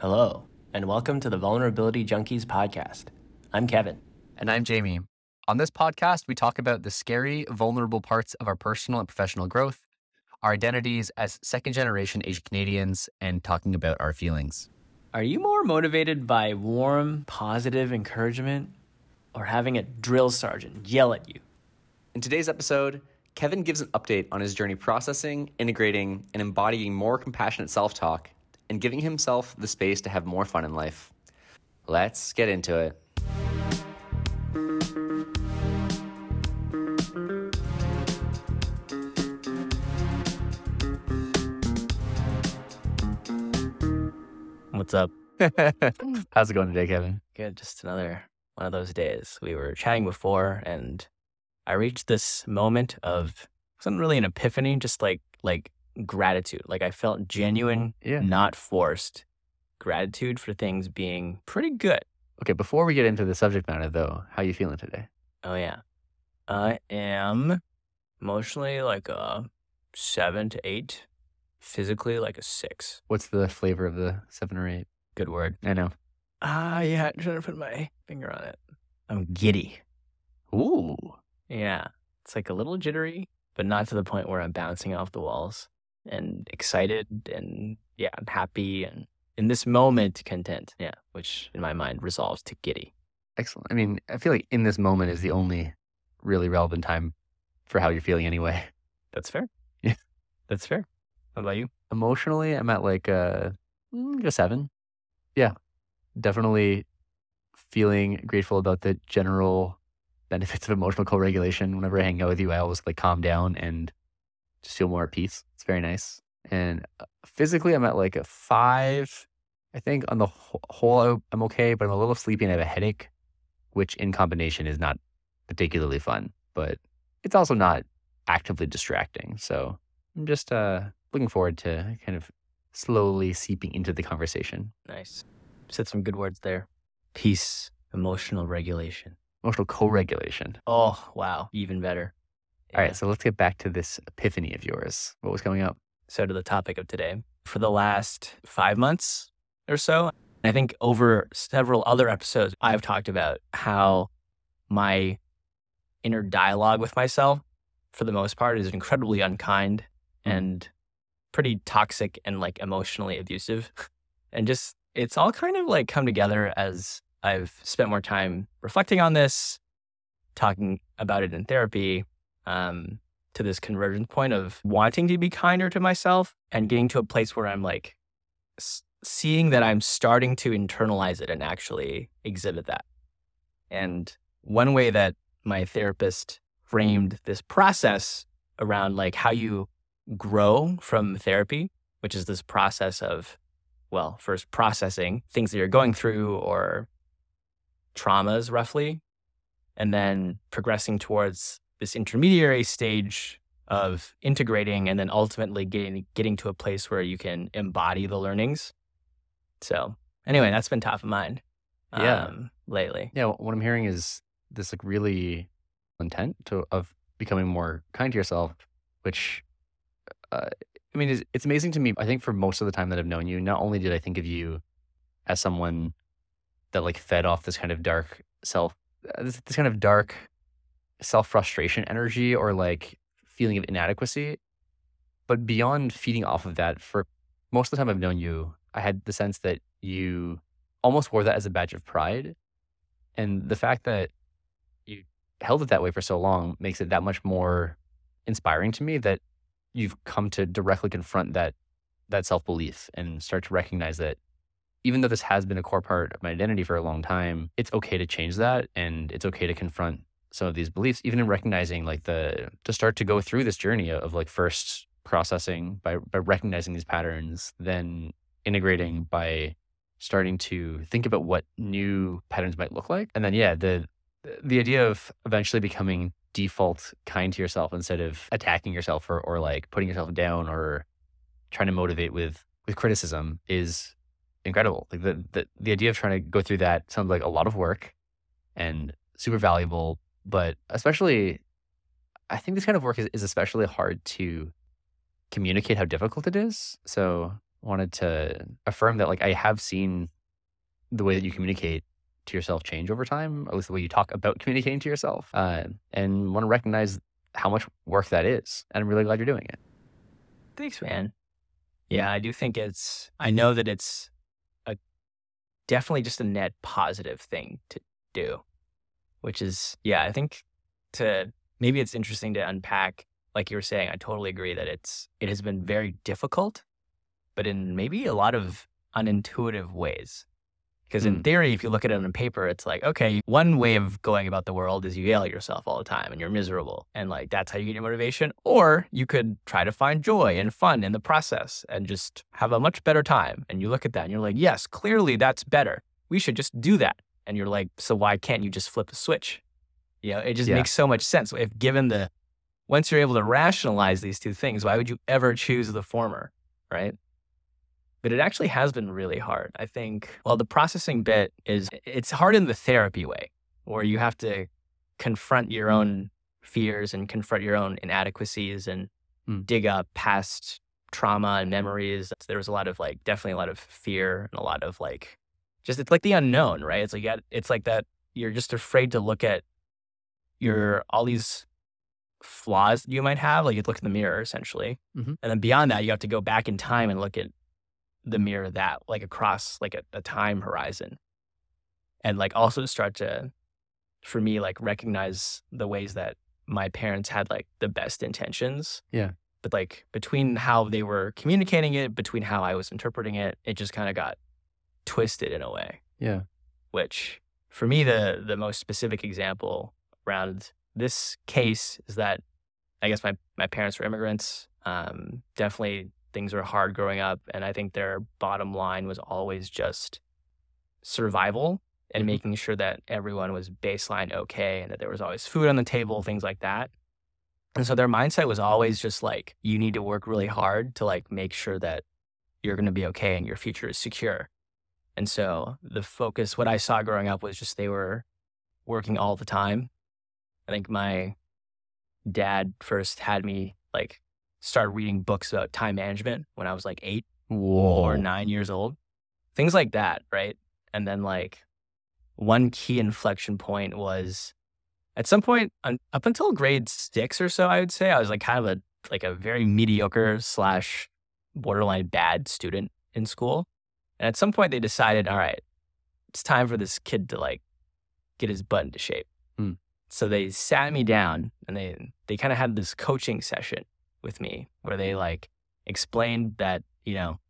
Hello, and welcome to the Vulnerability Junkies podcast. I'm Kevin. And I'm Jamie. On this podcast, we talk about the scary, vulnerable parts of our personal and professional growth, our identities as second generation Asian Canadians, and talking about our feelings. Are you more motivated by warm, positive encouragement or having a drill sergeant yell at you? In today's episode, Kevin gives an update on his journey processing, integrating, and embodying more compassionate self talk and giving himself the space to have more fun in life. Let's get into it. What's up? How's it going today, Kevin? Good. Just another one of those days. We were chatting before, and I reached this moment of wasn't really an epiphany, just like like gratitude. Like I felt genuine, Yeah. not forced gratitude for things being pretty good. Okay, before we get into the subject matter, though, how are you feeling today? Oh yeah. I am emotionally like a seven to eight. Physically like a six. What's the flavor of the seven or eight? Good word. I know. Ah yeah, I'm trying to put my finger on it. I'm giddy. Ooh. Yeah. It's like a little jittery, but not to the point where I'm bouncing off the walls and excited and yeah, I'm happy and in this moment content. Yeah. Which in my mind resolves to giddy. Excellent. I mean, I feel like in this moment is the only really relevant time for how you're feeling anyway. That's fair. Yeah. That's fair. How about you? Emotionally, I'm at like a, mm, a seven. Yeah. Definitely feeling grateful about the general benefits of emotional co regulation. Whenever I hang out with you, I always like calm down and just feel more at peace. It's very nice. And uh, physically, I'm at like a five. I think on the whole, I'm okay, but I'm a little sleepy and I have a headache, which in combination is not particularly fun, but it's also not actively distracting. So I'm just uh, looking forward to kind of slowly seeping into the conversation. Nice. Said some good words there. Peace, emotional regulation. Emotional co regulation. Oh, wow. Even better. All right, so let's get back to this epiphany of yours. What was coming up? So, to the topic of today. For the last five months or so, I think over several other episodes, I've talked about how my inner dialogue with myself, for the most part, is incredibly unkind mm. and pretty toxic and like emotionally abusive. And just, it's all kind of like come together as I've spent more time reflecting on this, talking about it in therapy, um, to this convergence point of wanting to be kinder to myself and getting to a place where I'm like s- seeing that I'm starting to internalize it and actually exhibit that. And one way that my therapist framed this process around like how you grow from therapy, which is this process of, well, first processing things that you're going through or traumas roughly, and then progressing towards this intermediary stage of integrating and then ultimately getting getting to a place where you can embody the learnings. So anyway, that's been top of mind. Yeah. Um, lately. Yeah, what I'm hearing is this like really intent to of becoming more kind to yourself, which uh, I mean, it's amazing to me. I think for most of the time that I've known you, not only did I think of you as someone that like fed off this kind of dark self, uh, this, this kind of dark self frustration energy or like feeling of inadequacy, but beyond feeding off of that, for most of the time I've known you, I had the sense that you almost wore that as a badge of pride. And the fact that you held it that way for so long makes it that much more inspiring to me that you've come to directly confront that that self-belief and start to recognize that even though this has been a core part of my identity for a long time, it's okay to change that and it's okay to confront some of these beliefs, even in recognizing like the to start to go through this journey of like first processing by by recognizing these patterns, then integrating by starting to think about what new patterns might look like. And then yeah, the the idea of eventually becoming default kind to yourself instead of attacking yourself or, or like putting yourself down or trying to motivate with with criticism is incredible. Like the, the the idea of trying to go through that sounds like a lot of work and super valuable, but especially I think this kind of work is, is especially hard to communicate how difficult it is. So wanted to affirm that like I have seen the way that you communicate to yourself change over time, at least the way you talk about communicating to yourself, uh, and want to recognize how much work that is. And I'm really glad you're doing it. Thanks, man. Yeah, I do think it's, I know that it's a definitely just a net positive thing to do, which is, yeah, I think to maybe it's interesting to unpack. Like you were saying, I totally agree that it's, it has been very difficult, but in maybe a lot of unintuitive ways. Because in Mm. theory, if you look at it on paper, it's like, okay, one way of going about the world is you yell at yourself all the time and you're miserable. And like, that's how you get your motivation. Or you could try to find joy and fun in the process and just have a much better time. And you look at that and you're like, yes, clearly that's better. We should just do that. And you're like, so why can't you just flip a switch? You know, it just Yeah. makes so much sense. If given the, once you're able to rationalize these two things, why would you ever choose the former? Right but it actually has been really hard. I think, well, the processing bit is, it's hard in the therapy way, where you have to confront your own fears and confront your own inadequacies and Mm. dig up past trauma and memories. There was a lot of like, definitely a lot of fear and a lot of like, just, it's like the unknown, right? It's like, you it's like that you're just afraid to look at your, all these flaws you might have. Like you look in the mirror essentially. Mhm. And then beyond that, you have to go back in time and look at the mirror that like across like a, a time horizon and like also start to for me like recognize the ways that my parents had like the best intentions Yeah. but like between how they were communicating it between how i was interpreting it it just kind of got twisted in a way Yeah. which for me the the most specific example around this case is that I guess my my parents were immigrants. Um, definitely things were hard growing up, and I think their bottom line was always just survival and Mhm. making sure that everyone was baseline okay and that there was always food on the table, things like that. And so their mindset was always just like you need to work really hard to like make sure that you're going to be okay and your future is secure. And so the focus, what I saw growing up was just they were working all the time. I think my dad first had me like start reading books about time management when I was like eight Whoa. or nine years old, things like that, right? And then like one key inflection point was at some point un- up until grade six or so, I would say I was like kind of a like a very mediocre slash borderline bad student in school. And at some point they decided, all right, it's time for this kid to like get his butt into shape. Hmm. So they sat me down and they they kind of had this coaching session with me where they like explained that, you know,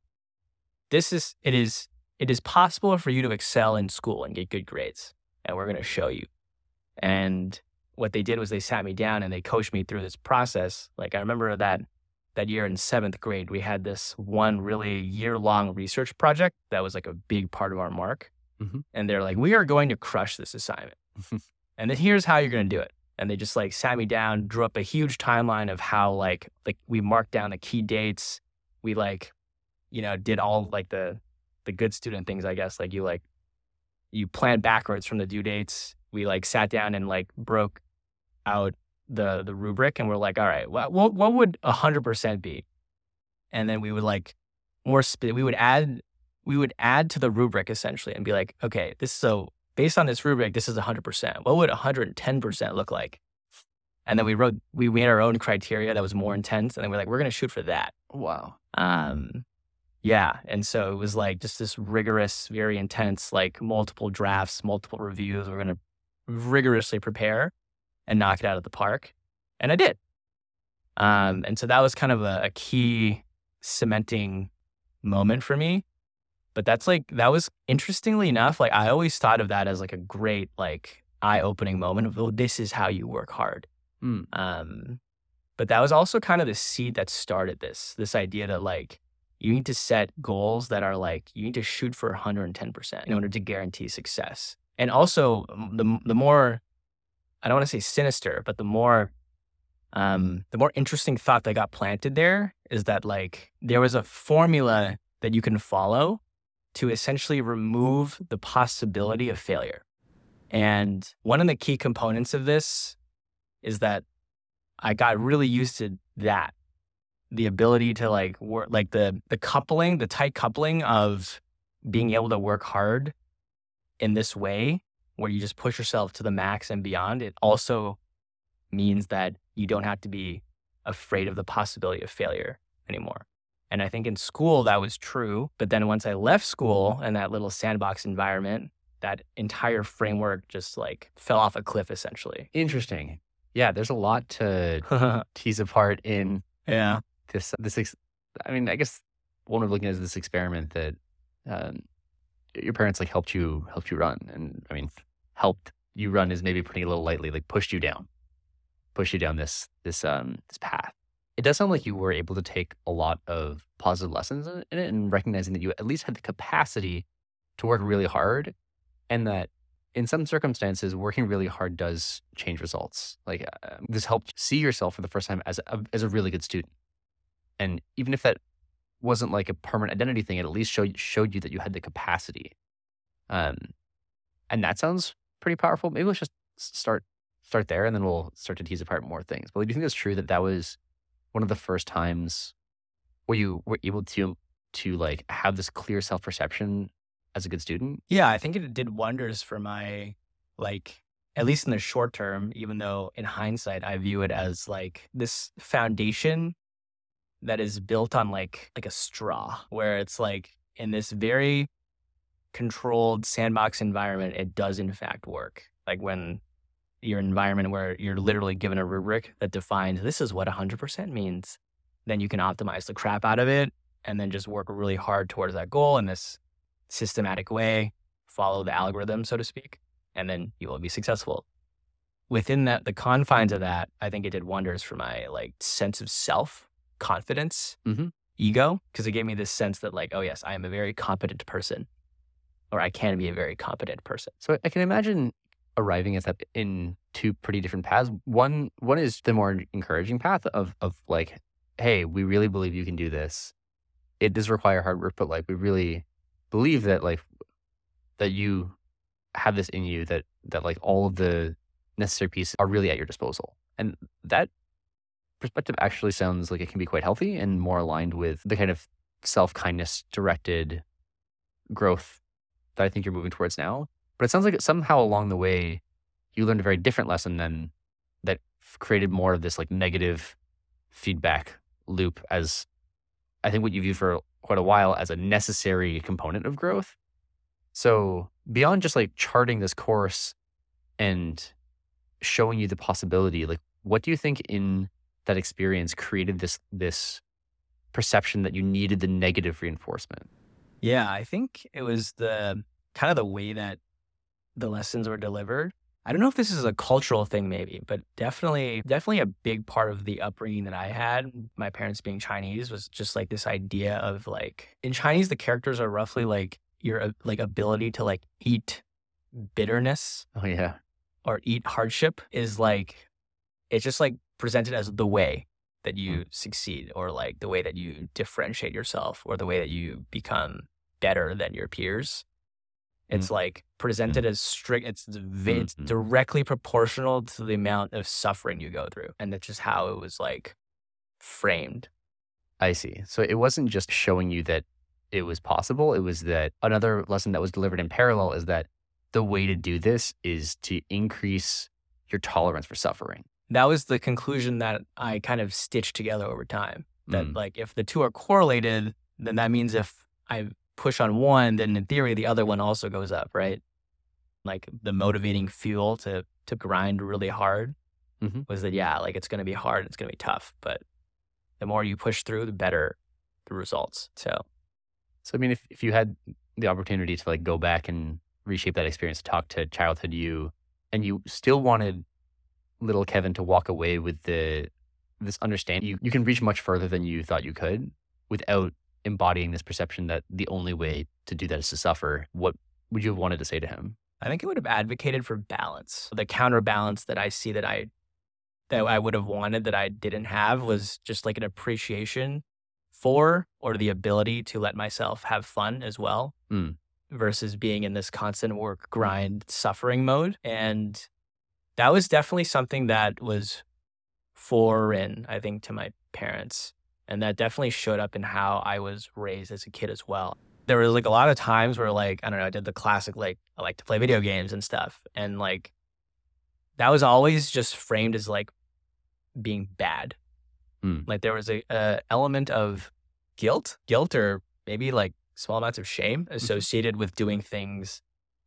this is it is it is possible for you to excel in school and get good grades. And we're gonna show you. And what they did was they sat me down and they coached me through this process. Like I remember that that year in seventh grade, we had this one really year long research project that was like a big part of our mark. Mhm. And they're like, we are going to crush this assignment. and then here's how you're going to do it. And they just like sat me down, drew up a huge timeline of how like like we marked down the key dates. We like, you know, did all like the the good student things, I guess. Like you like you plan backwards from the due dates. We like sat down and like broke out the the rubric and we're like, all right, what what, what would hundred percent be? And then we would like more sp- we would add we would add to the rubric essentially and be like, okay, this so based on this rubric, this is hundred percent. What would hundred ten percent look like? And then we wrote we made our own criteria that was more intense, and then we're like, we're gonna shoot for that. Wow. Um, yeah. And so it was like just this rigorous, very intense, like multiple drafts, multiple reviews. We're going to rigorously prepare and knock it out of the park. And I did. Um, and so that was kind of a, a key cementing moment for me. But that's like, that was interestingly enough, like I always thought of that as like a great, like eye opening moment of, oh, this is how you work hard. Mm. Um, but that was also kind of the seed that started this, this idea that like you need to set goals that are like you need to shoot for 110% in order to guarantee success. And also the the more I don't want to say sinister, but the more um the more interesting thought that got planted there is that like there was a formula that you can follow to essentially remove the possibility of failure. And one of the key components of this is that I got really used to that. the ability to like work, like the the coupling, the tight coupling of being able to work hard in this way, where you just push yourself to the max and beyond. It also means that you don't have to be afraid of the possibility of failure anymore. And I think in school that was true. But then once I left school and that little sandbox environment, that entire framework just like fell off a cliff essentially. Interesting. Yeah, there's a lot to tease apart in yeah. this this ex- I mean, I guess one of looking at is this experiment that um, your parents like helped you helped you run and I mean helped you run is maybe putting a little lightly, like pushed you down. Pushed you down this this um this path. It does sound like you were able to take a lot of positive lessons in it and recognizing that you at least had the capacity to work really hard and that in some circumstances working really hard does change results like uh, this helped see yourself for the first time as a, as a really good student and even if that wasn't like a permanent identity thing it at least showed showed you that you had the capacity um and that sounds pretty powerful maybe let's just start start there and then we'll start to tease apart more things but do you think it's true that that was one of the first times where you were able to to like have this clear self-perception as a good student? Yeah, I think it did wonders for my like at least in the short term, even though in hindsight I view it as like this foundation that is built on like like a straw where it's like in this very controlled sandbox environment it does in fact work. Like when your environment where you're literally given a rubric that defines this is what 100% means, then you can optimize the crap out of it and then just work really hard towards that goal in this systematic way, follow the algorithm, so to speak, and then you will be successful. Within that, the confines of that, I think it did wonders for my like sense of self, confidence, Mhm. ego, because it gave me this sense that like, oh yes, I am a very competent person, or I can be a very competent person. So I can imagine arriving at that in two pretty different paths. One one is the more encouraging path of of like, hey, we really believe you can do this. It does require hard work, but like we really believe that like that you have this in you that that like all of the necessary pieces are really at your disposal. And that perspective actually sounds like it can be quite healthy and more aligned with the kind of self-kindness directed growth that I think you're moving towards now. But it sounds like somehow along the way, you learned a very different lesson than that created more of this like negative feedback loop as I think what you viewed for quite a while as a necessary component of growth. So beyond just like charting this course and showing you the possibility, like what do you think in that experience created this this perception that you needed the negative reinforcement? Yeah, I think it was the kind of the way that the lessons were delivered. I don't know if this is a cultural thing, maybe, but definitely, definitely a big part of the upbringing that I had, my parents being Chinese, was just like this idea of like in Chinese, the characters are roughly like your like ability to like eat bitterness Oh yeah. or eat hardship is like it's just like presented as the way that hmm. you succeed or like the way that you differentiate yourself or the way that you become better than your peers it's like presented as strict it's, it's Mhm. directly proportional to the amount of suffering you go through and that's just how it was like framed I see. So it wasn't just showing you that it was possible. It was that another lesson that was delivered in parallel is that the way to do this is to increase your tolerance for suffering. that was the conclusion that i kind of stitched together over time that Mm. like if the two are correlated then that means if i push on one then in theory the other one also goes up right like the motivating fuel to to grind really hard Mhm. was that yeah like it's going to be hard it's going to be tough but the more you push through the better the results so So I mean, if, if you had the opportunity to like go back and reshape that experience, talk to childhood you, and you still wanted little Kevin to walk away with the this understanding, you, you can reach much further than you thought you could without embodying this perception that the only way to do that is to suffer. What would you have wanted to say to him? I think I would have advocated for balance. The counterbalance that I see that I that I would have wanted that I didn't have was just like an appreciation for or the ability to let myself have fun as well Mm. versus being in this constant work grind suffering mode and that was definitely something that was foreign I think to my parents And that definitely showed up in how I was raised as a kid as well. There was like a lot of times where like, I don't know, I did the classic like I like to play video games and stuff. And like that was always just framed as like being bad. Mm. Like there was a, a element of guilt, guilt or maybe like small amounts of shame associated with doing things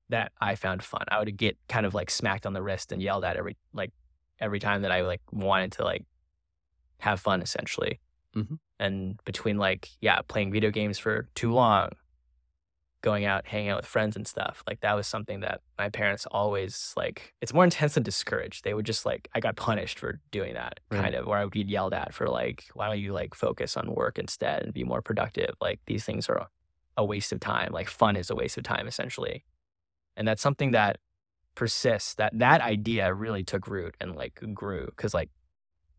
that I found fun. I would get kind of like smacked on the wrist and yelled at every like every time that I like wanted to like have fun essentially. Mhm. And between like yeah, playing video games for too long, going out, hanging out with friends and stuff, like that was something that my parents always like. It's more intense than discouraged. They would just like I got punished for doing that Right. kind of, or I would get yelled at for like, why don't you like focus on work instead and be more productive? Like these things are a waste of time. Like fun is a waste of time essentially, and that's something that persists. That that idea really took root and like grew because like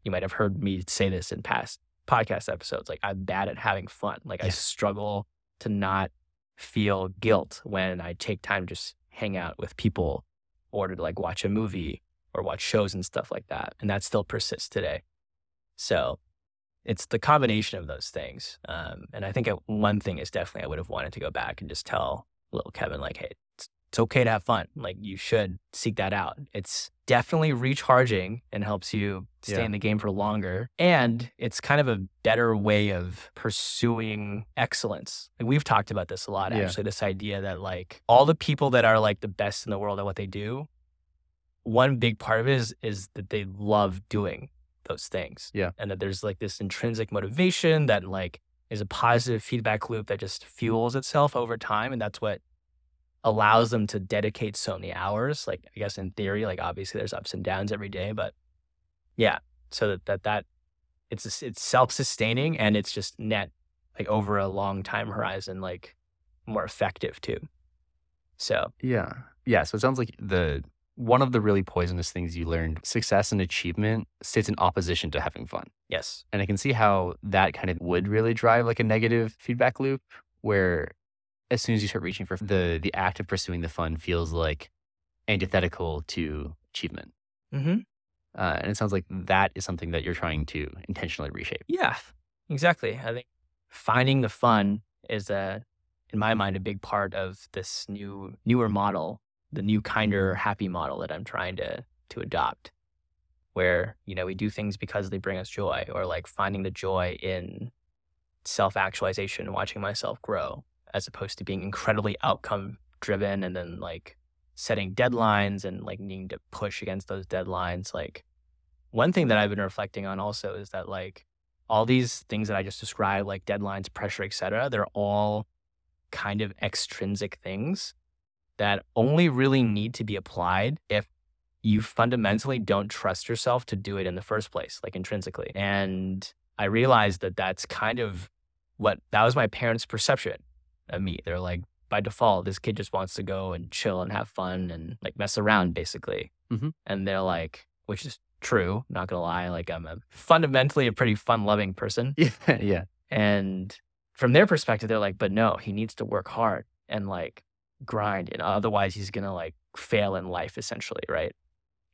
you might have heard me say this in past podcast episodes. Like I'm bad at having fun. Like I struggle to not feel guilt when I take time to just hang out with people or to like watch a movie or watch shows and stuff like that. And that still persists today. So it's the combination of those things. Um, and I think uh, one thing is definitely I would have wanted to go back and just tell little Kevin, like, hey, it's, it's okay to have fun. Like, you should seek that out. It's definitely recharging and helps you stay Yeah. in the game for longer. And it's kind of a better way of pursuing excellence. Like, we've talked about this a lot, Yeah. actually, this idea that, like, all the people that are like the best in the world at what they do, one big part of it is, is that they love doing those things. Yeah. And that there's like this intrinsic motivation that like is a positive feedback loop that just fuels itself over time. And that's what allows them to dedicate so many hours. Like I guess in theory, like obviously there's ups and downs every day, but yeah. So that that, that it's it's self sustaining and it's just net like over a long time horizon, like more effective too. So Yeah. Yeah. So it sounds like the one of the really poisonous things you learned success and achievement sits in opposition to having fun. yes. And I can see how that kind of would really drive like a negative feedback loop where as soon as you start reaching for the the act of pursuing the fun feels like antithetical to achievement. Mm-hmm. Uh, and it sounds like that is something that you're trying to intentionally reshape. Yeah, exactly. I think finding the fun is a, in my mind, a big part of this new newer model, the new kinder happy model that I'm trying to to adopt, where you know we do things because they bring us joy, or like finding the joy in self actualization, watching myself grow, as opposed to being incredibly outcome driven and then like setting deadlines and like needing to push against those deadlines. Like one thing that I've been reflecting on also is that like all these things that I just described, like deadlines, pressure, etc., they're all kind of extrinsic things that only really need to be applied if you fundamentally don't trust yourself to do it in the first place, like intrinsically. And I realized that that's kind of what that was my parents' perception of me. They're like, by default, this kid just wants to go and chill and have fun and like mess around, basically. Mhm. And they're like, which is true, not gonna lie. Like, I'm a fundamentally a pretty fun loving person. Yeah. yeah. And from their perspective, they're like, but no, he needs to work hard and like grind. And otherwise, he's to like fail in life, essentially. Right.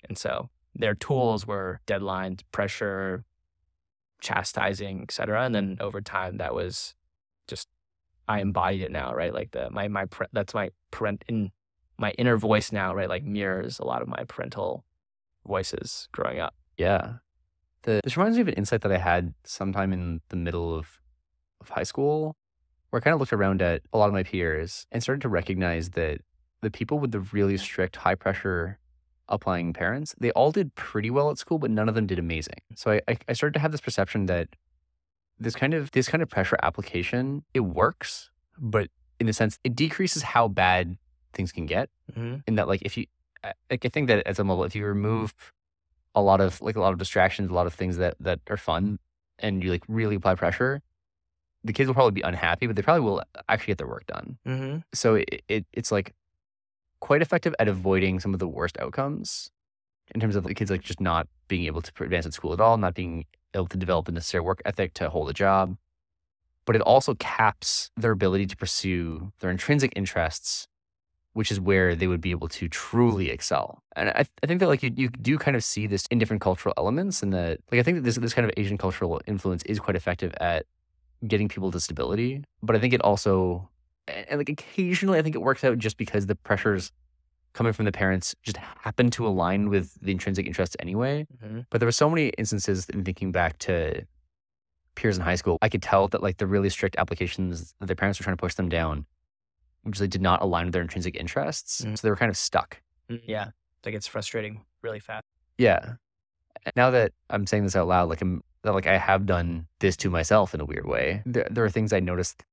And so their tools were deadlines, pressure, chastising, et cetera. And then over time, that was just, I embodied it now. Right. Like the, my, my, that's my parent in my inner voice now, right. Like mirrors a lot of my parental voices growing up. Yeah. The, this reminds me of an insight that I had sometime in the middle of, of high school, where I kind of looked around at a lot of my peers and started to recognize that the people with the really strict, high pressure applying parents, they all did pretty well at school, but none of them did amazing. So I, I started to have this perception that this kind of this kind of pressure application, it works, but in a sense, it decreases how bad things can get Mm-hmm. in that like if you like I think that at some level if you remove a lot of like a lot of distractions, a lot of things that that are fun and you like really apply pressure, the kids will probably be unhappy, but they probably will actually get their work done. Mm-hmm. So it, it it's like quite effective at avoiding some of the worst outcomes in terms of the kids like just not being able to advance in school at all, not being able to develop the necessary work ethic to hold a job. But it also caps their ability to pursue their intrinsic interests which is where they would be able to truly excel. And I, I think that like you, you do kind of see this in different cultural elements and that like I think that this this kind of Asian cultural influence is quite effective at getting people to stability. But I think it also and like occasionally I think it works out just because the pressures coming from the parents just happened to align with the intrinsic interests anyway. Mm-hmm. But there were so many instances in thinking back to peers in high school, I could tell that like the really strict applications that their parents were trying to push them down usually did not align with their intrinsic interests. Mhm. So they were kind of stuck. Yeah. Like it's frustrating really fast. Yeah. Now that I'm saying this out loud, like I'm that like I have done this to myself in a weird way. There, there are things I noticed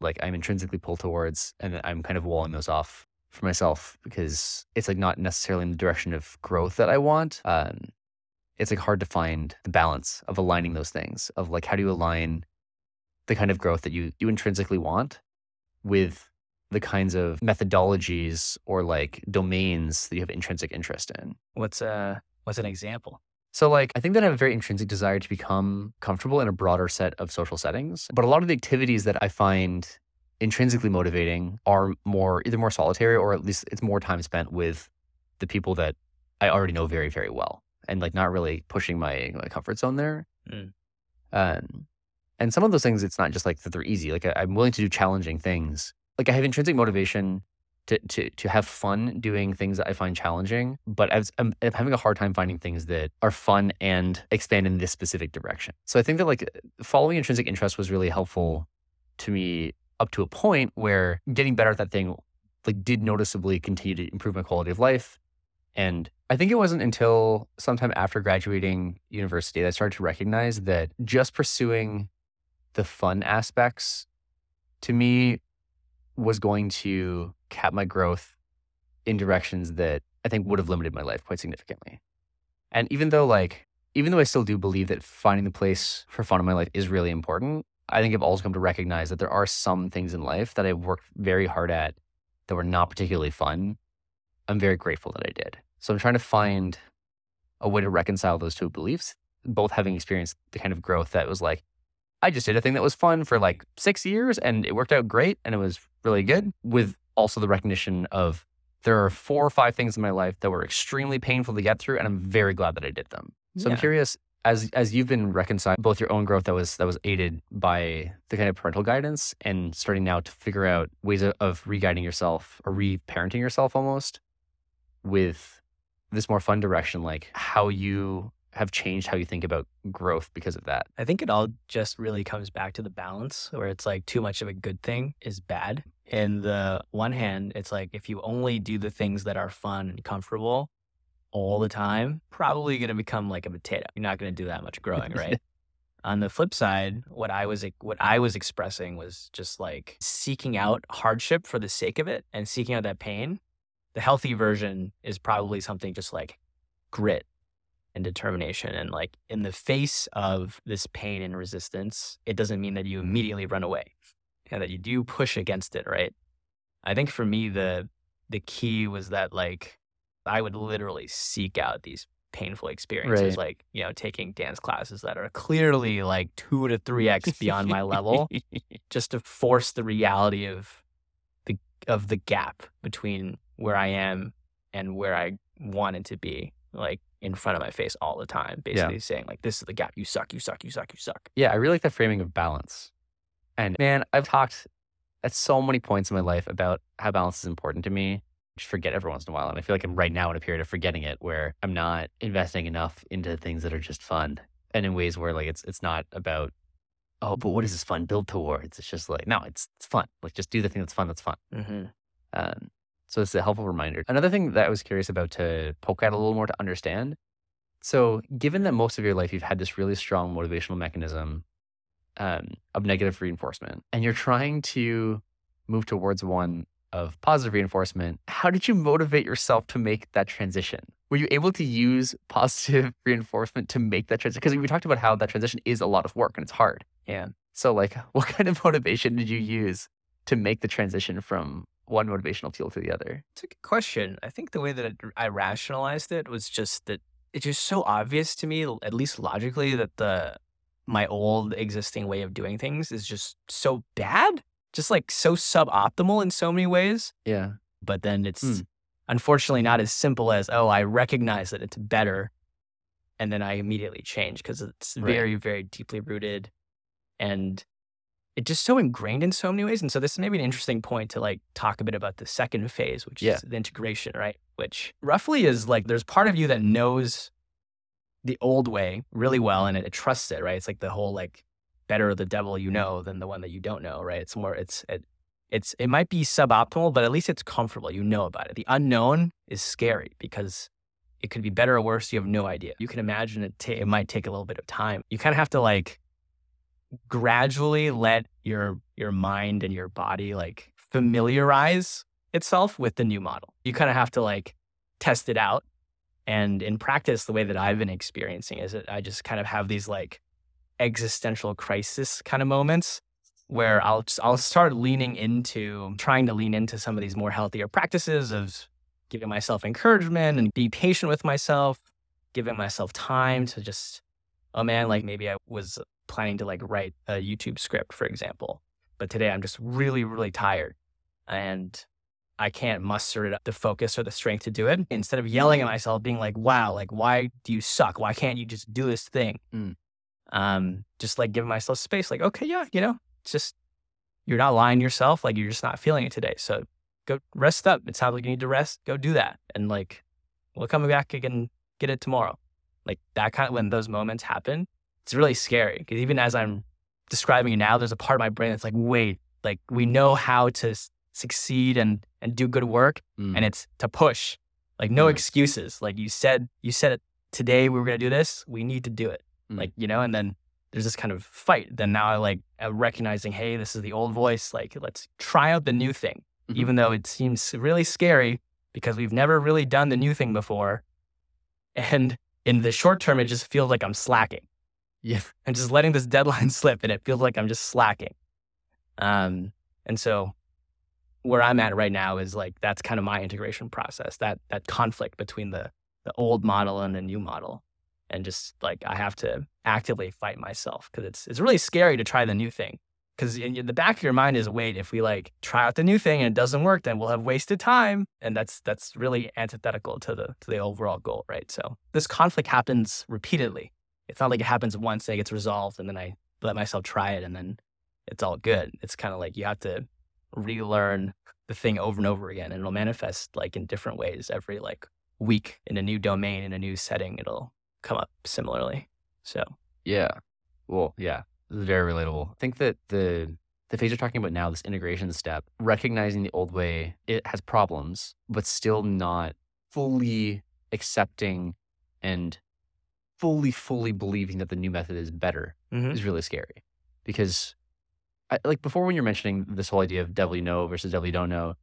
like I'm intrinsically pulled towards and I'm kind of walling those off for myself because it's like not necessarily in the direction of growth that I want. Um, it's like hard to find the balance of aligning those things of like how do you align the kind of growth that you you intrinsically want with the kinds of methodologies or like domains that you have intrinsic interest in. What's uh what's an example? So, like, I think that I have a very intrinsic desire to become comfortable in a broader set of social settings. But a lot of the activities that I find intrinsically motivating are more either more solitary or at least it's more time spent with the people that I already know very, very well and like not really pushing my, my comfort zone there. Mm. Um, and some of those things, it's not just like that they're easy. Like, I, I'm willing to do challenging things. Like, I have intrinsic motivation to, to, to have fun doing things that I find challenging, but I I'm having a hard time finding things that are fun and expand in this specific direction. So I think that like following intrinsic interest was really helpful to me up to a point where getting better at that thing like did noticeably continue to improve my quality of life. And I think it wasn't until sometime after graduating university that I started to recognize that just pursuing the fun aspects to me was going to cap my growth in directions that I think would have limited my life quite significantly. And even though like even though I still do believe that finding the place for fun in my life is really important, I think I've also come to recognize that there are some things in life that I've worked very hard at that were not particularly fun. I'm very grateful that I did. So I'm trying to mm-hmm. find a way to reconcile those two beliefs, both having experienced the kind of growth that was like, I just did a thing that was fun for like six years and it worked out great and it was really good, with also the recognition of there are four or five things in my life that were extremely painful to get through and I'm very glad that I did them. So Yeah. I'm curious as as you've been reconciling both your own growth that was that was aided by the kind of parental guidance and starting now to figure out ways of, of re-guiding yourself or re-parenting yourself almost with this more fun direction, like how you have changed how you think about growth because of that. I think it all just really comes back to the balance where it's like too much of a good thing is bad. In the one hand, it's like if you only do the things that are fun and comfortable all the time, probably going to become like a potato. You're not going to do that much growing, right? On the flip side, what I was what I was expressing was just like seeking out hardship for the sake of it and seeking out that pain. The healthy version is probably something just like grit and determination. And like in the face of this pain and resistance, it doesn't mean that you immediately run away and that you do push against it, right? I think for me the the key was that like I would literally seek out these painful experiences, Right. like, you know, taking dance classes that are clearly like two to three X beyond my level, just to force the reality of the of the gap between where I am and where I wanted to be, like in front of my face all the time, basically saying like, "This is the gap. You suck. You suck. You suck. You suck." Yeah, I really like that framing of balance. And man, I've talked at so many points in my life about how balance is important to me. Forget every once in a while. And I feel like I'm right now in a period of forgetting it where I'm not investing enough into things that are just fun. And in ways where like it's it's not about, oh, but what is this fun build towards? It's just like, no, it's it's fun. Like just do the thing that's fun that's fun. Mm-hmm. Um, so it's a helpful reminder. Another thing that I was curious about to poke at a little more to understand. So, given that most of your life you've had this really strong motivational mechanism um, of negative reinforcement, and you're trying to move towards one of positive reinforcement, how did you motivate yourself to make that transition? Were you able to use positive reinforcement to make that transition? Because we talked about how that transition is a lot of work and it's hard. Yeah. So, like, what kind of motivation did you use to make the transition from one motivational fuel to the other? It's a good question. I think the way that I rationalized it was just that it's just so obvious to me, at least logically, that the my old existing way of doing things is just so bad, just like so suboptimal in so many ways. Yeah. But then it's Hmm. unfortunately not as simple as, oh, I recognize that it's better and then I immediately change because it's Right. very, very deeply rooted and it's just so ingrained in so many ways. And so this is maybe an interesting point to like talk a bit about the second phase, which Yeah. is the integration, right? Which roughly is like there's part of you that knows the old way really well and it, it trusts it, right? It's like the whole like better the devil you mm-hmm. know than the one that you don't know, right? It's more it's it it's it might be suboptimal, but at least it's comfortable. You know about it. The unknown is scary because it could be better or worse. You have no idea. You can imagine it. Ta- it might take a little bit of time. You kind of have to like gradually let your your mind and your body like familiarize itself with the new model. You kind of have to like test it out. And in practice, the way that I've been experiencing is that I just kind of have these like existential crisis kind of moments where I'll I'll start leaning into trying to lean into some of these more healthier practices of giving myself encouragement and be patient with myself, giving myself time to just oh man, like maybe I was planning to like write a YouTube script for example, but today I'm just really really tired and I can't muster it up the focus or the strength to do it. Instead of yelling at myself, being like, "Wow, like why do you suck? Why can't you just do this thing?" Mm. Um, just like giving myself space, like, okay, yeah, you know, it's just you're not lying to yourself, like you're just not feeling it today. So go rest up. It sounds like you need to rest. Go do that, and like we'll come back again, get it tomorrow. Like that kind of when those moments happen, it's really scary because even as I'm describing it now, there's a part of my brain that's like, wait, like we know how to s- succeed and and do good work, Mm. and it's to push. Like no Mm. excuses. Like you said, you said it today. We were gonna do this. We need to do it. Mm. Like you know, and then there's this kind of fight. Then now I like am recognizing, hey, this is the old voice. Like let's try out the new thing, Mhm. even though it seems really scary because we've never really done the new thing before. And in the short term, it just feels like I'm slacking yeah. and just letting this deadline slip and it feels like I'm just slacking. Um, and so where I'm at right now is like that's kind of my integration process, that that conflict between the the old model and the new model. And just like I have to actively fight myself because it's it's really scary to try the new thing. Because in the back of your mind is wait, if we like try out the new thing and it doesn't work, then we'll have wasted time. And that's that's really antithetical to the to the overall goal, right? So this conflict happens repeatedly. It's not like it happens once and it gets resolved and then I let myself try it and then it's all good. It's kind of like you have to relearn the thing over and over again and it'll manifest like in different ways every like week in a new domain in a new setting it'll come up similarly so Yeah. Well, yeah. This is very relatable. I think that the the phase you're talking about now, this integration step, recognizing the old way, it has problems, but still not fully accepting and fully, fully believing that the new method is better Mhm. is really scary. Because I, like before when you're mentioning this whole idea of devil you know versus devil you don't know,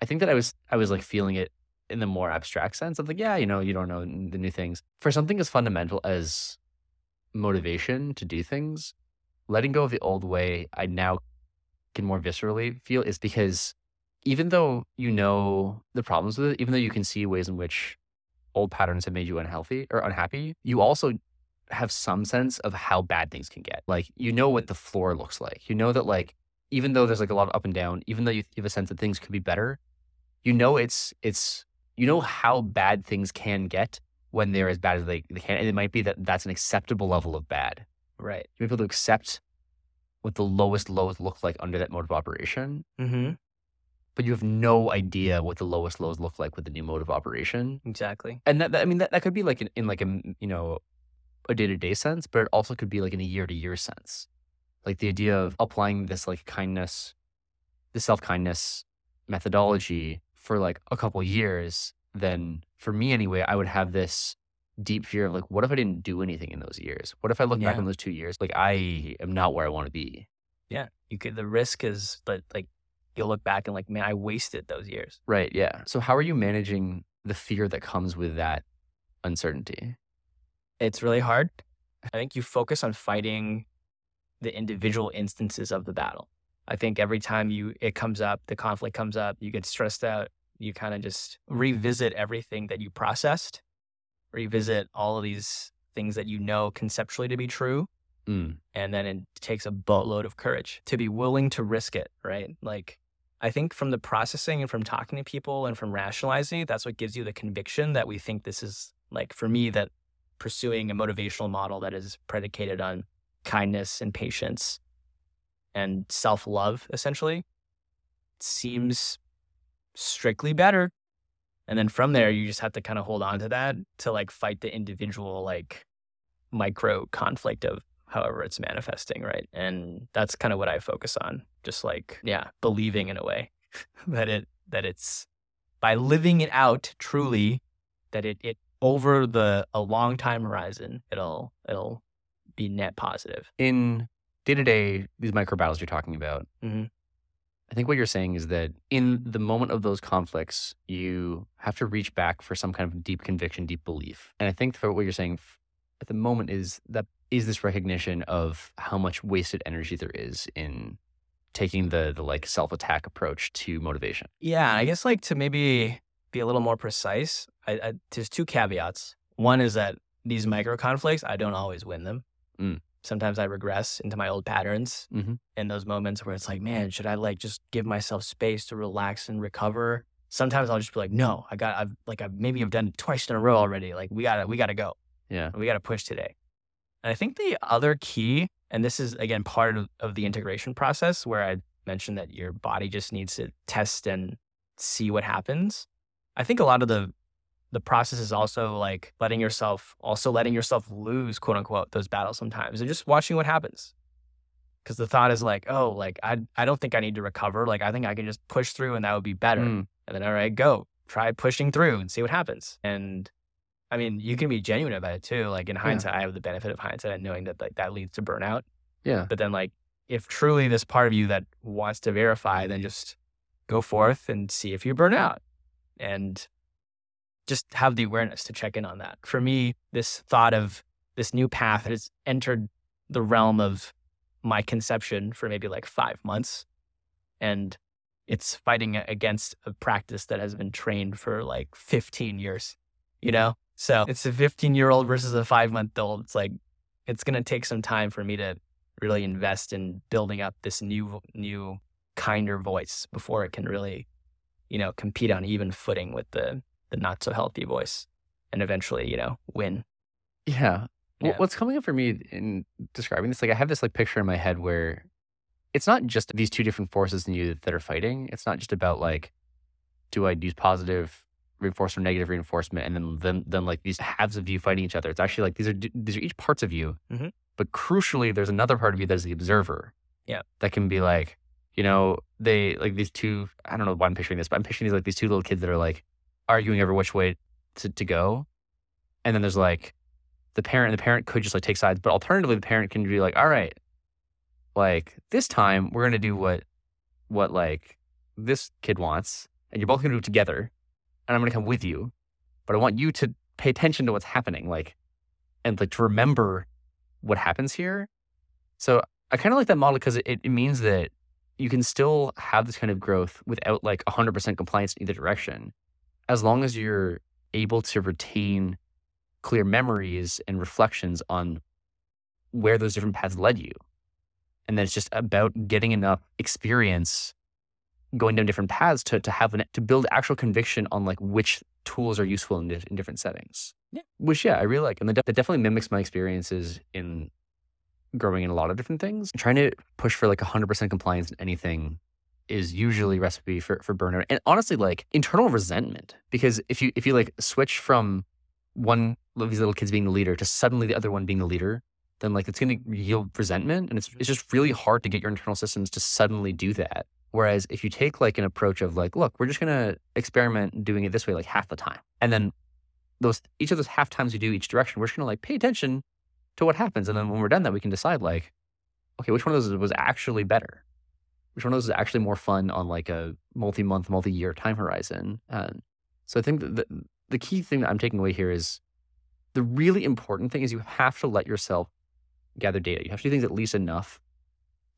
I think that I was I was like feeling it in the more abstract sense of like, yeah, you know, you don't know the new things. For something as fundamental as motivation to do things, letting go of the old way, I now can more viscerally feel is because even though you know the problems with it, even though you can see ways in which old patterns have made you unhealthy or unhappy, you also have some sense of how bad things can get. Like you know what the floor looks like. You know that like even though there's like a lot of up and down, even though you have a sense that things could be better, you know it's it's you know how bad things can get when they're as bad as they, they can. And it might be that that's an acceptable level of bad. right You're able to accept what the lowest lows look like under that mode of operation, mm-hmm. but you have no idea what the lowest lows look like with the new mode of operation. exactly And that, that- I mean that, that could be like in, in like a, you know a day to day sense, but it also could be like in a year to year sense. Like the idea of applying this like kindness, the self kindness methodology for like a couple years, then for me anyway, I would have this deep fear of like, what if I didn't do anything in those years? What if I look back Yeah. on those two years? Like I am not where I want to be. yeah you could the risk is but like you'll look back and like man i wasted those years Right. Yeah. So how are you managing the fear that comes with that uncertainty? it's really hard i think you focus on fighting the individual instances of the battle i think every time you it comes up the conflict comes up you get stressed out you kind of just revisit everything that you processed revisit all of these things that you know conceptually to be true Mm. and then it takes a boatload of courage to be willing to risk it right like I think from the processing and from talking to people and from rationalizing, that's what gives you the conviction that we think this is like for me that pursuing a motivational model that is predicated on kindness and patience and self love, essentially, mm-hmm. seems strictly better. And then from there, you just have to kind of hold on to that to like fight the individual, like micro conflict of however it's manifesting. Right. And that's kind of what I focus on. Just like, yeah, believing in a way that it, that it's by living it out truly, that it, it over the, a long time horizon, it'll, it'll be net positive. In day to day, these micro battles you're talking about, hmm I think what you're saying is that in the moment of those conflicts, you have to reach back for some kind of deep conviction, deep belief. And I think for what you're saying at the moment is that is this recognition of how much wasted energy there is in taking the the like self attack approach to motivation. Yeah, I guess like to maybe be a little more precise, I, I, there's two caveats. One is that these micro conflicts, I don't always win them. Mm. Sometimes I regress into my old patterns Mm-hmm. in those moments where it's like, man, should I like just give myself space to relax and recover? Sometimes I'll just be like, no, I got, I've like, I've maybe I've done it twice in a row already. Like we gotta, we gotta go. Yeah. We gotta push today. And I think the other key, and this is again part of, of the integration process where I mentioned that your body just needs to test and see what happens. I think a lot of the the process is also like letting yourself also letting yourself lose quote unquote those battles sometimes and just watching what happens. Cause the thought is like, oh, like I I don't think I need to recover. Like I think I can just push through and that would be better. Mm. And then all right, go. Try pushing through and see what happens. And I mean, you can be genuine about it too. Like in hindsight, I have the benefit of hindsight and knowing that like that leads to burnout. Yeah. But then like if truly this part of you that wants to verify, then just go forth and see if you burn out. And just have the awareness to check in on that. For me, this thought of this new path has entered the realm of my conception for maybe like five months. And it's fighting against a practice that has been trained for like 15 years, you know? So it's a 15 year old versus a five month old. It's like, it's going to take some time for me to really invest in building up this new, new, kinder voice before it can really, you know, compete on even footing with the, the not so healthy voice and eventually, you know, win. Yeah. Yeah. What's coming up for me in describing this, like I have this like picture in my head where it's not just these two different forces in you that are fighting. It's not just about like, do I use positive reinforcement or negative reinforcement, and then then then like these halves of you fighting each other. It's actually like these are these are each parts of you, Mhm. but crucially, there's another part of you that is the observer. Yeah. That can be like, you know, they like these two. I don't know why I'm picturing this, but I'm picturing these like these two little kids that are like arguing over which way to, to go, and then there's like the parent and the parent could just like take sides but alternatively the parent can be like all right like this time we're going to do what what like this kid wants and you're both going to do it together and i'm going to come with you but i want you to pay attention to what's happening like and like to remember what happens here. So i kind of like that model because it, it means that you can still have this kind of growth without like 100% compliance in either direction as long as you're able to retain clear memories and reflections on where those different paths led you. And then it's just about getting enough experience going down different paths to, to have an, to build actual conviction on like which tools are useful in, in different settings. Yeah. Which, yeah, I really like. And that, that definitely mimics my experiences in growing in a lot of different things. Trying to push for like 100% compliance in anything is usually recipe for, for burnout. And honestly, like internal resentment. Because if you if you like switch from one of these little kids being the leader to suddenly the other one being the leader, then like it's going to yield resentment, and it's it's just really hard to get your internal systems to suddenly do that. Whereas if you take like an approach of like, look, we're just going to experiment doing it this way like half the time, and then those each of those half times we do each direction, we're just going to like pay attention to what happens, and then when we're done that, we can decide like, okay, which one of those was actually better, which one of those is actually more fun on like a multi-month, multi-year time horizon. And so I think the, the key thing that I'm taking away here is the really important thing is you have to let yourself gather data. You have to do things at least enough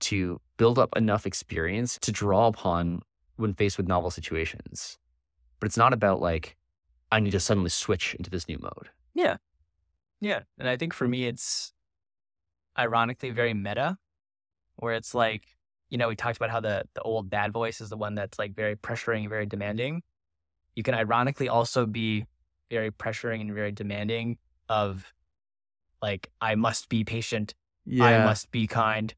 to build up enough experience to draw upon when faced with novel situations. But it's not about like, I need to suddenly switch into this new mode. Yeah. Yeah. And I think for me, it's ironically very meta, where it's like you know, we talked about how the the old bad voice is the one that's like very pressuring, very demanding. You can ironically also be very pressuring and very demanding of like I must be patient, I must be kind.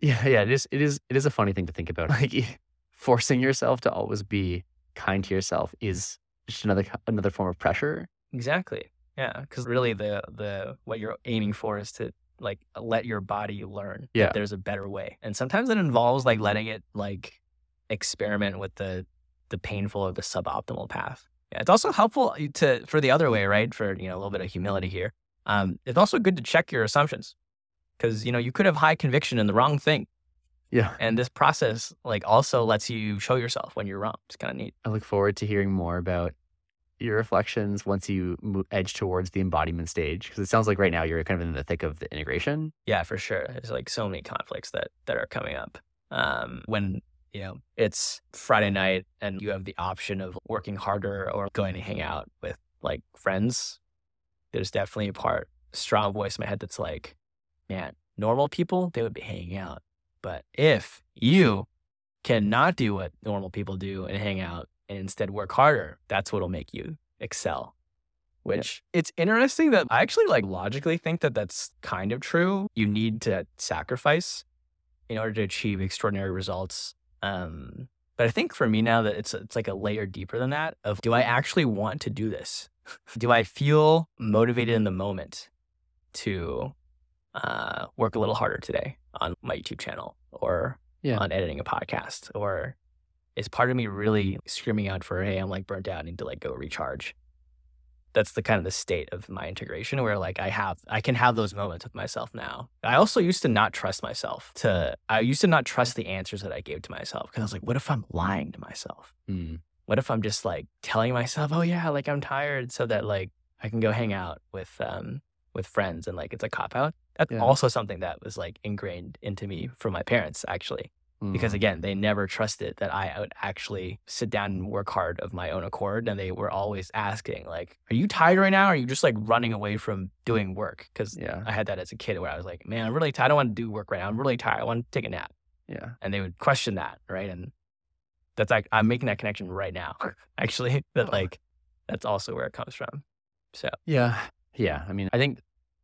Yeah, yeah, it is. It is. It is a funny thing to think about. Like forcing yourself to always be kind to yourself is just another another form of pressure. Exactly. Yeah, because really the the what you're aiming for is to like let your body learn Yeah. that there's a better way, and sometimes it involves like letting it like experiment with the the painful or the suboptimal path. Yeah, it's also helpful to for the other way, right? For you know a little bit of humility here. Um, it's also good to check your assumptions because you know you could have high conviction in the wrong thing, Yeah. and this process like also lets you show yourself when you're wrong. It's kind of neat. I look forward to hearing more about your reflections once you edge towards the embodiment stage because it sounds like right now you're kind of in the thick of the integration. Yeah, for sure. There's like so many conflicts that that are coming up. Um, when you know it's Friday night and you have the option of working harder or going to hang out with like friends, there's definitely a part, strong voice in my head that's like, man, normal people they would be hanging out, but if you cannot do what normal people do and hang out and instead work harder, that's what'll make you excel. Which it's interesting that I actually like logically think that that's kind of true. You need to sacrifice in order to achieve extraordinary results. Um, but I think for me now that it's it's like a layer deeper than that. Of do I actually want to do this? do I feel motivated in the moment to uh, work a little harder today on my YouTube channel or Yeah. on editing a podcast? Or is part of me really screaming out for, hey, I'm like burnt out, I need to like go recharge? That's the kind of the state of my integration where like I have, I can have those moments with myself now. I also used to not trust myself to, I used to not trust the answers that I gave to myself because I was like, what if I'm lying to myself? Mm. what if I'm just like telling myself, oh yeah, like I'm tired so that like I can go hang out with um with friends and like it's a cop out. That's Yeah. also something that was like ingrained into me from my parents actually. Because Mm. again, they never trusted that I would actually sit down and work hard of my own accord. And they were always asking, like, are you tired right now? Or are you just like running away from doing work? Because yeah, I had that as a kid where I was like, man, I'm really tired. I don't want to do work right now. I'm really tired. I want to take a nap yeah, and they would question that, right? And that's like I'm making that connection right now, actually. That like that's also where it comes from. So yeah, yeah. I mean, I think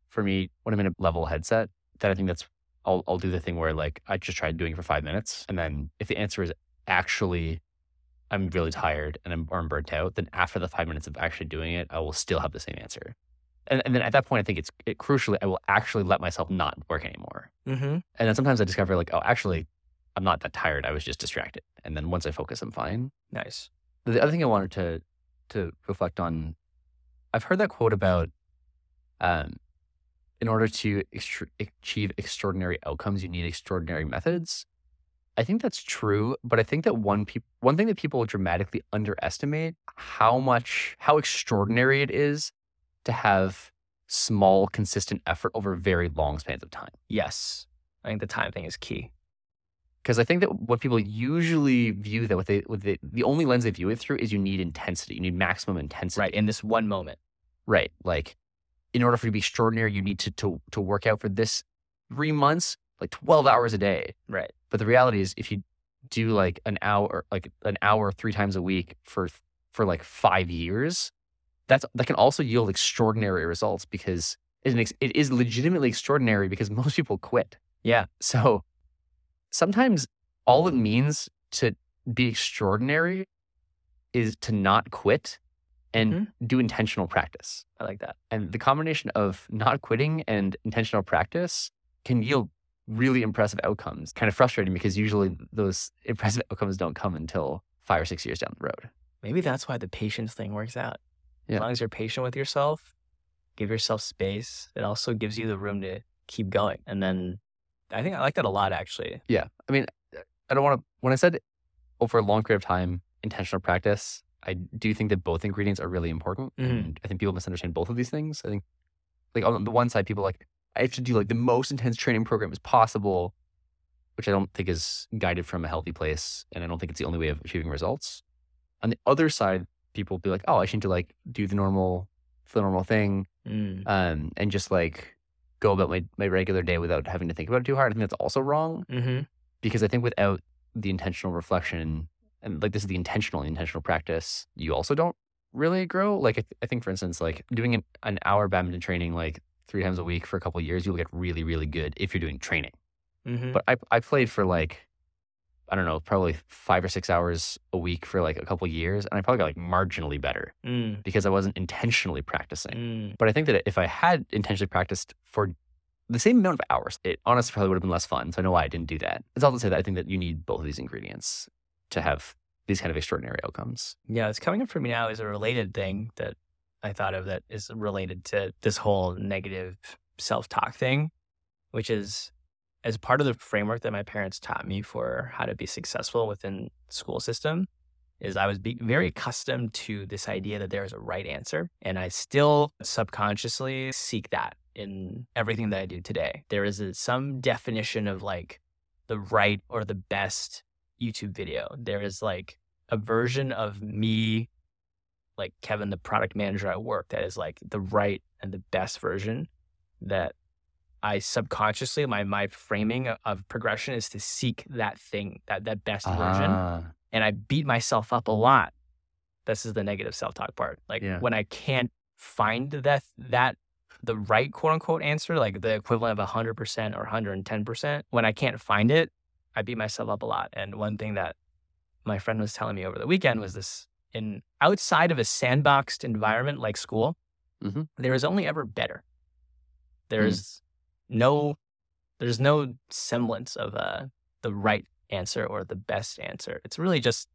for me, when I'm in a level headset, that I think that's I'll I'll do the thing where like I just try doing it for five minutes, and then if the answer is actually I'm really tired and I'm or I'm burnt out, then after the five minutes of actually doing it, I will still have the same answer. And, and then at that point, I think it's it, crucially I will actually let myself not work anymore. mm-hmm. And then sometimes I discover like, oh, actually, I'm not that tired. I was just distracted. And then once I focus, I'm fine. nice. The other thing I wanted to to reflect on, I've heard that quote about, um, in order to extr achieve extraordinary outcomes, you need extraordinary methods. I think that's true, but I think that one peop- one thing that people dramatically underestimate how much how extraordinary it is to have small, consistent effort over very long spans of time. Yes. I think the time thing is key. because I think that what people usually view that with, they what they the only lens they view it through is you need intensity, you need maximum intensity, Right. In this one moment. Right. Like, in order for you to be extraordinary, you need to to to work out for this three months, like twelve hours a day. Right. But the reality is, if you do like an hour, like an hour three times a week for for like five years, that's that can also yield extraordinary results because it is it is legitimately extraordinary because most people quit. Yeah. So sometimes all it means to be extraordinary is to not quit and mm-hmm. do intentional practice. I like that. And the combination of not quitting and intentional practice can yield really impressive outcomes. Kind of frustrating because usually those impressive outcomes don't come until five or six years down the road. Maybe that's why the patience thing works out. Yeah. As long as you're patient with yourself, give yourself space. It also gives you the room to keep going. And then I think I like that a lot actually. Yeah. I mean, I don't want to, when I said over a long period of time, intentional practice, I do think that both ingredients are really important. Mhm. And I think people misunderstand both of these things. I think, like, on the one side, people are like, I have to do like the most intense training program as possible, which I don't think is guided from a healthy place. And I don't think it's the only way of achieving results. On the other side, people be like, oh, I should to like do the normal, the normal thing Mm. um, and just like go about my, my regular day without having to think about it too hard. I think that's also wrong hmm because I think without the intentional reflection and like this is the intentional intentional practice, you also don't really grow. Like I, th- I think, for instance, like doing an, an hour badminton training like three times a week for a couple years, you'll get really really good if you're doing training. Mm-hmm. But I I played for like I don't know, probably five or six hours a week for like a couple years, and I probably got like marginally better mm, because I wasn't intentionally practicing. mm, But I think that if I had intentionally practiced for the same amount of hours, it honestly probably would have been less fun. So I know why I didn't do that. It's all to say that I think that you need both of these ingredients to have these kind of extraordinary outcomes. Yeah, it's coming up for me now is a related thing that I thought of that is related to this whole negative self talk thing, which is as part of the framework that my parents taught me for how to be successful within the school system is I was very accustomed to this idea that there is a right answer and I still subconsciously seek that in everything that I do today. There is a, some definition of like the right or the best YouTube video. There is like a version of me, like Kevin, the product manager at work, that is like the right and the best version that I subconsciously, my my framing of- progression is to seek that thing, that that best version. Ah, And I beat myself up a lot. This is the negative self-talk part. Like Yeah. when I can't find that that the right quote unquote answer, like the equivalent of hundred percent or hundred and ten percent, when I can't find it, I beat myself up a lot. And one thing that my friend was telling me over the weekend was this in outside of a sandboxed environment like school, Mhm. there is only ever better. There's no there's no semblance of uh, the right answer or the best answer. It's really just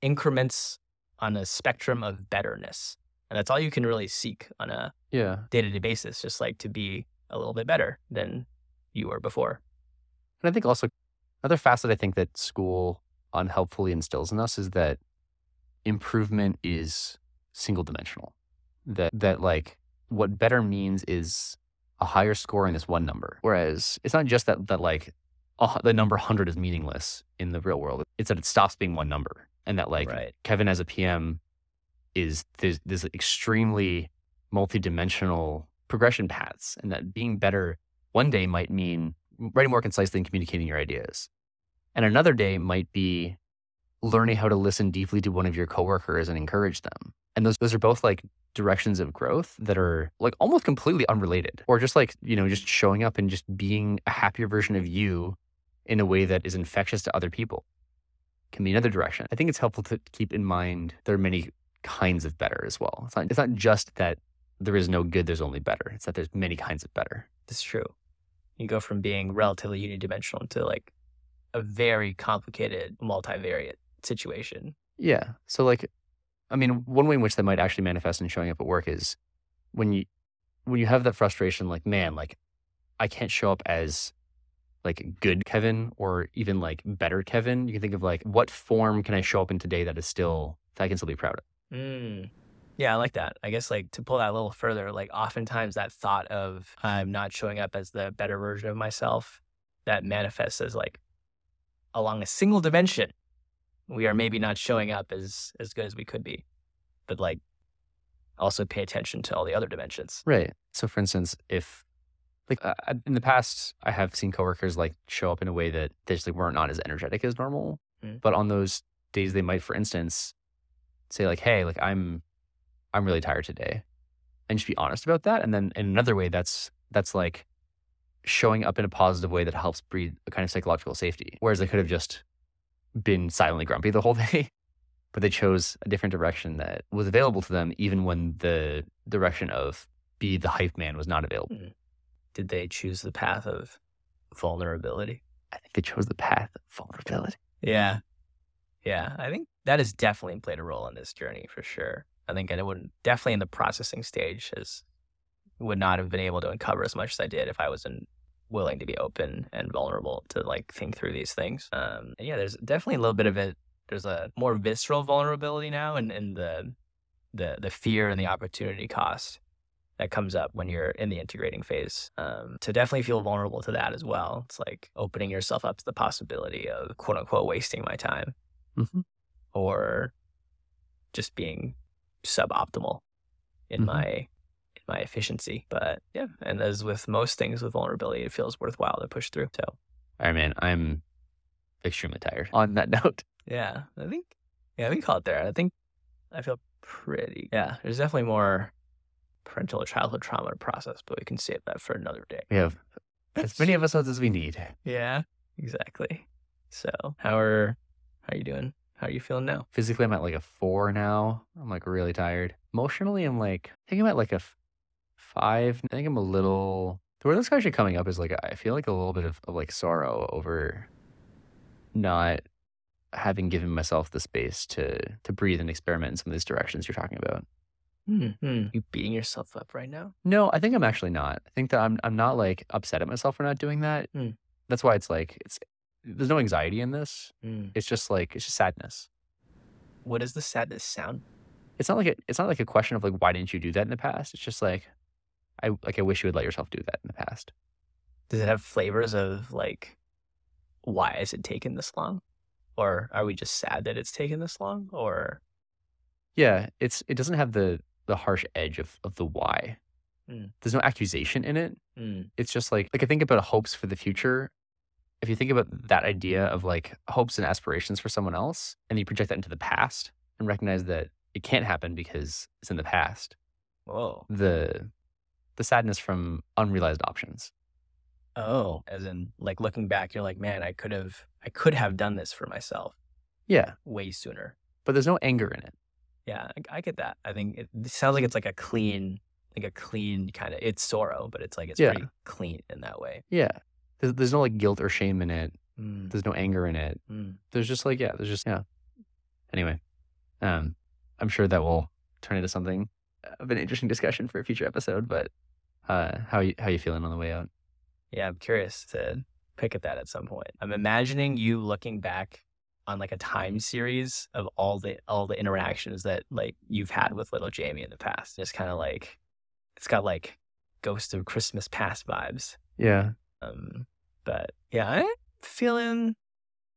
increments on a spectrum of betterness. And that's all you can really seek on a yeah. day to day basis, just like to be a little bit better than you were before. And I think also another facet I think that school unhelpfully instills in us is that improvement is single dimensional. That that like what better means is a higher score in this one number. Whereas it's not just that that like hu- the number 100 is meaningless in the real world. It's that it stops being one number and that like right. Kevin as a PM is there's this extremely multi-dimensional progression paths, and that being better one day might mean writing more concisely and communicating your ideas, and another day might be learning how to listen deeply to one of your coworkers and encourage them. And those those are both like directions of growth that are like almost completely unrelated, or just like you know just showing up and just being a happier version of you in a way that is infectious to other people can be another direction. I think it's helpful to keep in mind there are many kinds of better as well. It's not, it's not just that there is no good, there's only better. It's that there's many kinds of better. That's true. You go from being relatively unidimensional to like a very complicated multivariate situation. Yeah. So like, I mean, one way in which that might actually manifest in showing up at work is when you when you have that frustration, like, man, like I can't show up as like good Kevin or even like better Kevin. You can think of like what form can I show up in today that is still that I can still be proud of. Mm. Yeah, I like that. I guess like to pull that a little further, like oftentimes that thought of I'm not showing up as the better version of myself that manifests as like along a single dimension. We are maybe not showing up as as good as we could be. But like also pay attention to all the other dimensions. Right. So, for instance, if like uh, in the past, I have seen coworkers like show up in a way that they just like weren't not as energetic as normal. Mm. But on those days, they might, for instance, say like, "Hey, like I'm, I'm really tired today," and just be honest about that. And then in another way, that's that's like showing up in a positive way that helps breed a kind of psychological safety. Whereas they could have just been silently grumpy the whole day. But they chose a different direction that was available to them, even when the direction of be the hype man was not available. Hmm. Did they choose the path of vulnerability? I think they chose the path of vulnerability. Yeah. Yeah. I think that has definitely played a role in this journey for sure. I think I would definitely in the processing stage as would not have been able to uncover as much as I did if I wasn't willing to be open and vulnerable to like think through these things. Um and yeah, there's definitely a little bit of it. There's a more visceral vulnerability now and, and the the the fear and the opportunity cost that comes up when you're in the integrating phase. Um, to definitely feel vulnerable to that as well. It's like opening yourself up to the possibility of quote unquote wasting my time Mhm. or just being suboptimal in Mhm. my in my efficiency. But yeah, and as with most things with vulnerability, it feels worthwhile to push through. So All right, man. I'm extremely tired. On that note, Yeah, I think. Yeah, we can call it there. I think I feel pretty. Yeah, there's definitely more parental or childhood trauma to process, but we can save that for another day. we have as many episodes as we need. Yeah, exactly. So, how are how are you doing? How are you feeling now? Physically, I'm at like a four now. I'm like really tired. Emotionally, I'm like, I think I'm at like a f- five. I think I'm a little. The word that's actually coming up is like, I feel like a little bit of, of like sorrow over not having given myself the space to to breathe and experiment in some of these directions you're talking about. Hmm. You beating yourself up right now? No, I think I'm actually not. I think that I'm I'm not like upset at myself for not doing that. Hmm. That's why it's like it's there's no anxiety in this. Hmm. It's just like it's just sadness. What does the sadness sound? It's not like a, it's not like a question of like why didn't you do that in the past? It's just like I like I wish you would let yourself do that in the past. Does it have flavors of like, why has it taken this long? Or are we just sad that it's taken this long? Or Yeah, it's it doesn't have the the harsh edge of of the why. Mm. There's no accusation in it. Hmm. It's just like like I think about hopes for the future. If you think about that idea of like hopes and aspirations for someone else, and you project that into the past and recognize that it can't happen because it's in the past, whoa, the the sadness from unrealized options. oh, as in like looking back, you're like, man, I could have, I could have done this for myself Yeah, way sooner. but there's no anger in it. Yeah, I, I get that. I think it, it sounds like it's like a clean, like a clean kind of. It's sorrow, but it's like it's Yeah. pretty clean in that way. Yeah, there's, there's no like guilt or shame in it. Mm, There's no anger in it. mm. There's just like yeah, there's just yeah. Anyway, um, I'm sure that will turn into something of an interesting discussion for a future episode. But uh, how you how you feeling on the way out? Yeah, I'm curious to pick at that at some point. I'm imagining you looking back on like a time series of all the all the interactions that like you've had with little Jamie in the past. It's kind of like it's got like Ghost of Christmas Past vibes. Yeah, Um, but yeah, I'm feeling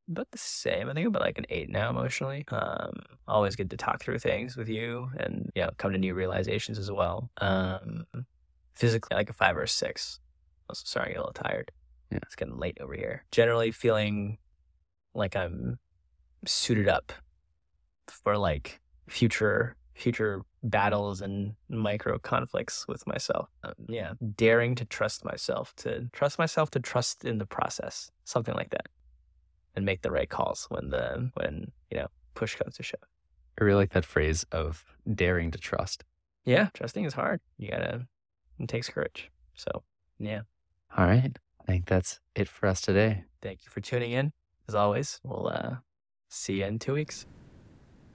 about the same. I think I'm about like an eight now emotionally. Um, always good to talk through things with you and you know come to new realizations as well. Um, physically like a five or a six. Also starting to get a little tired. Yeah. it's getting late over here. Generally feeling like I'm suited up for like future future battles and micro conflicts with myself. Um, yeah, daring to trust myself, to trust myself, to trust in the process, something like that, and make the right calls when the when you know push comes to shove. I really like that phrase of daring to trust. Yeah, trusting is hard. You gotta. It takes courage. So yeah, All right, I think that's it for us today. thank you for tuning in. As always, we'll uh, see you in two weeks.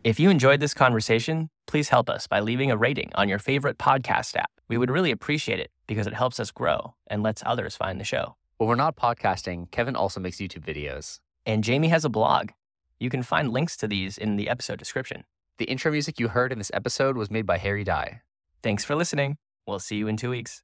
If you enjoyed this conversation, please help us by leaving a rating on your favorite podcast app. We would really appreciate it because it helps us grow and lets others find the show. When we're not podcasting, Kevin also makes YouTube videos. And Jamie has a blog. You can find links to these in the episode description. The intro music you heard in this episode was made by Harry Dai. Thanks for listening. We'll see you in two weeks.